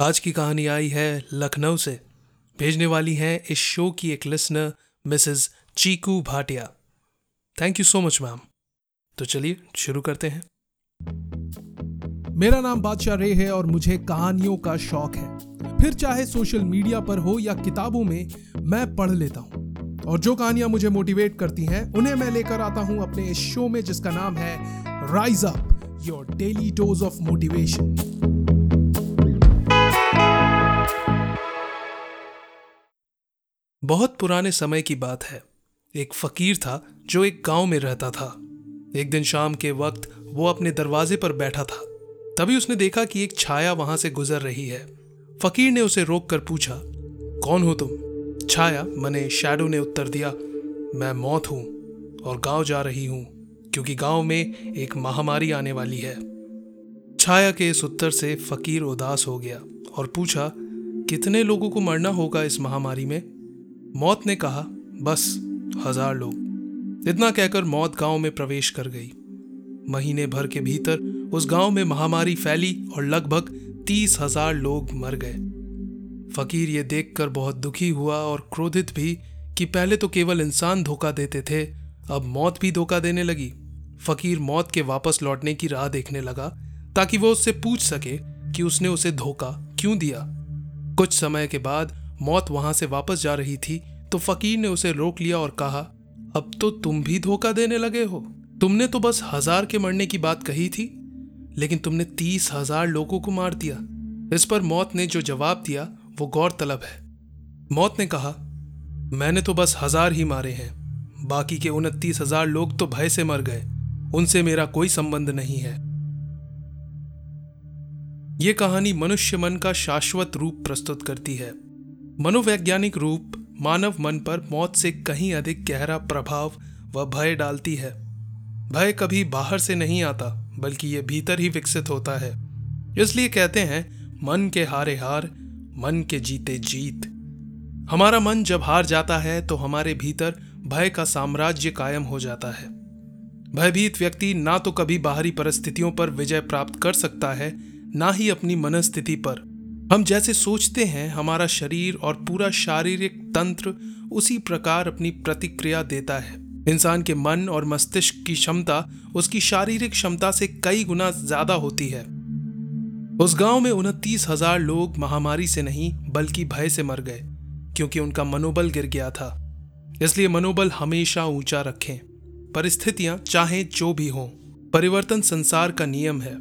आज की कहानी आई है लखनऊ से। भेजने वाली हैं इस शो की एक listener, mrs Cheeku Bhatia. Thank you so much ma'am तो चलिए शुरू करते हैं। मेरा नाम बादशाह रे है और मुझे कहानियों का शौक है। फिर चाहे सोशल मीडिया पर हो या किताबों में, मैं पढ़ लेता हूँ। और जो कहानियाँ मुझे मोटिवेट करती हैं, उन्हें मैं लेकर आता हूँ अपने इस शो में जिसका नाम है rise up your daily dose of motivation बहुत पुराने समय की बात है। एक फकीर था जो एक गाँव में रहता था। एक दिन शाम के वक्त वो अपने दरवाजे पर बैठा था। तभी उसने देखा कि एक छाया वहाँ से गुजर रही है। फकीर ने उसे रोक कर पूछा, कौन हो तुम? छाया? मने शैडो ने उत्तर दिया, मैं मौत हूँ और गाँव जा रही हूँ, क्योंकि गाँव में एक महामारी आने वाली है। छाया के इस उत्तर से फकीर उदास हो गया और पूछा, कितने लोगों को मरना होगा इस महामारी में? मौत ने कहा, बस, हज़ार लोग। इतना कहकर मौत गाँव में प्रवेश कर गई। महीने भर के भीतर उस गाँव में महामारी फैली और लगभग तीस हज़ार लोग मर गए। फकीर ये देखकर बहुत दुखी हुआ और क्रोधित भी कि पहले तो केवल इंसान धोखा देते थे, अब मौत भी धोखा देने लगी। फकीर मौत के वापस लौटने की राह देखने लगा, ताकि वो उससे पूछ सके कि उसने उसे धोखा क्यों दिया। कुछ समय के बाद मौत वहाँ से वापस जा रही थी तो फकीर ने उसे रोक लिया और कहा, अब तो तुम भी धोखा देने लगे हो। तुमने तो बस हज़ार के मरने की बात कही थी, लेकिन तुमने तीस हज़ार लोगों को मार दिया। इस पर मौत ने जो जवाब दिया, वो गौर तलब है। मौत ने कहा, मैंने तो बस हज़ार ही मारे हैं, बाकी के उनतीस हज़ार लोग तो भय से मर गए, उनसे मेरा कोई संबंध नहीं है। यह कहानी मनुष्य मन का शाश्वत रूप प्रस्तुत करती है। मनोवैज्ञानिक रूप मानव मन पर मौत से कहीं अधिक गहरा प्रभाव व भय डालती है। भय कभी बाहर से नहीं आता, बल्कि ये भीतर ही विकसित होता है। इसलिए कहते हैं, मन के हारे हार, मन के जीते जीत। हमारा मन जब हार जाता है तो हमारे भीतर भय का साम्राज्य कायम हो जाता है। भयभीत व्यक्ति ना तो कभी बाहरी परिस्थितियों पर विजय प्राप्त कर सकता है, ना ही अपनी मनस्थिति पर। हम जैसे सोचते हैं, हमारा शरीर और पूरा शारीरिक तंत्र उसी प्रकार अपनी प्रतिक्रिया देता है। इंसान के मन और मस्तिष्क की क्षमता, उसकी शारीरिक क्षमता से कई गुना ज़्यादा होती है। उस गाँव में उनतीस हज़ार लोग महामारी से नहीं, बल्कि भय से मर गए, क्योंकि उनका मनोबल गिर गया था। इसलिए मनोबल हमेशा ऊँचा रखें। परिस्थितियाँ, चाहे जो भी हों, परिवर्तन संसार का नियम है।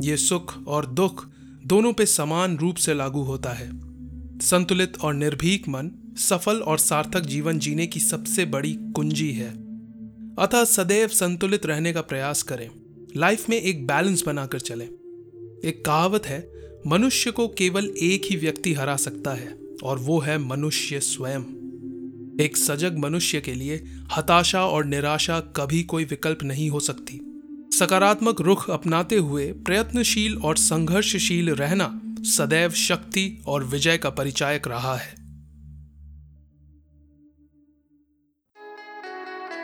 ये सुख और दुख दोनों पे समान रूप से लागू होता है। संतुलित और निर्भीक मन सफल और सार्थक जीवन जीने की सबसे बड़ी कुंजी है। अतः सदैव संतुलित रहने का प्रयास करें। लाइफ में एक बैलेंस बनाकर चलें। एक कहावत है, मनुष्य को केवल एक ही व्यक्ति हरा सकता है, और वो है मनुष्य स्वयं। एक सजग मनुष्य के लिए हताशा और निराशा कभी कोई विकल्प नहीं हो सकती। सकारात्मक रुख अपनाते हुए प्रयत्नशील और संघर्षशील रहना सदैव शक्ति और विजय का परिचायक रहा है।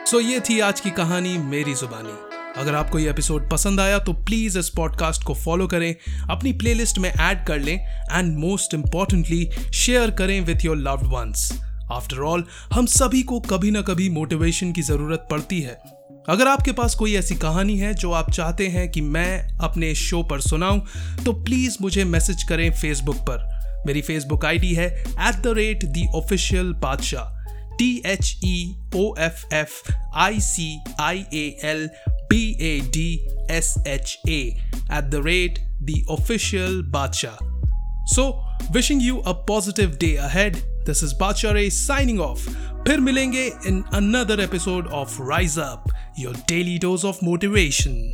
सो so, ये थी आज की कहानी मेरी जुबानी। अगर आपको ये एपिसोड पसंद आया तो प्लीज़ इस पॉडकास्ट को फॉलो करें, अपनी प्लेलिस्ट में ऐड कर लें एंड मोस्ट इंपॉर्टेंटली शेयर करें with your loved ones after all हम सभी को कभी ना कभी मोटिवेशन की ज़रूरत पड़ती है। अगर आपके पास कोई ऐसी कहानी है जो आप चाहते हैं कि मैं अपने शो पर सुनाऊं तो प्लीज़ मुझे मैसेज करें फेसबुक पर। मेरी फेसबुक आईडी है at the rate the official Badshah. T H E O F F I C I A L P A D S H at the rate the official Badshah. So wishing you a positive day ahead this is Badshah Ray signing off फिर मिलेंगे in another episode of rise up your daily dose of motivation.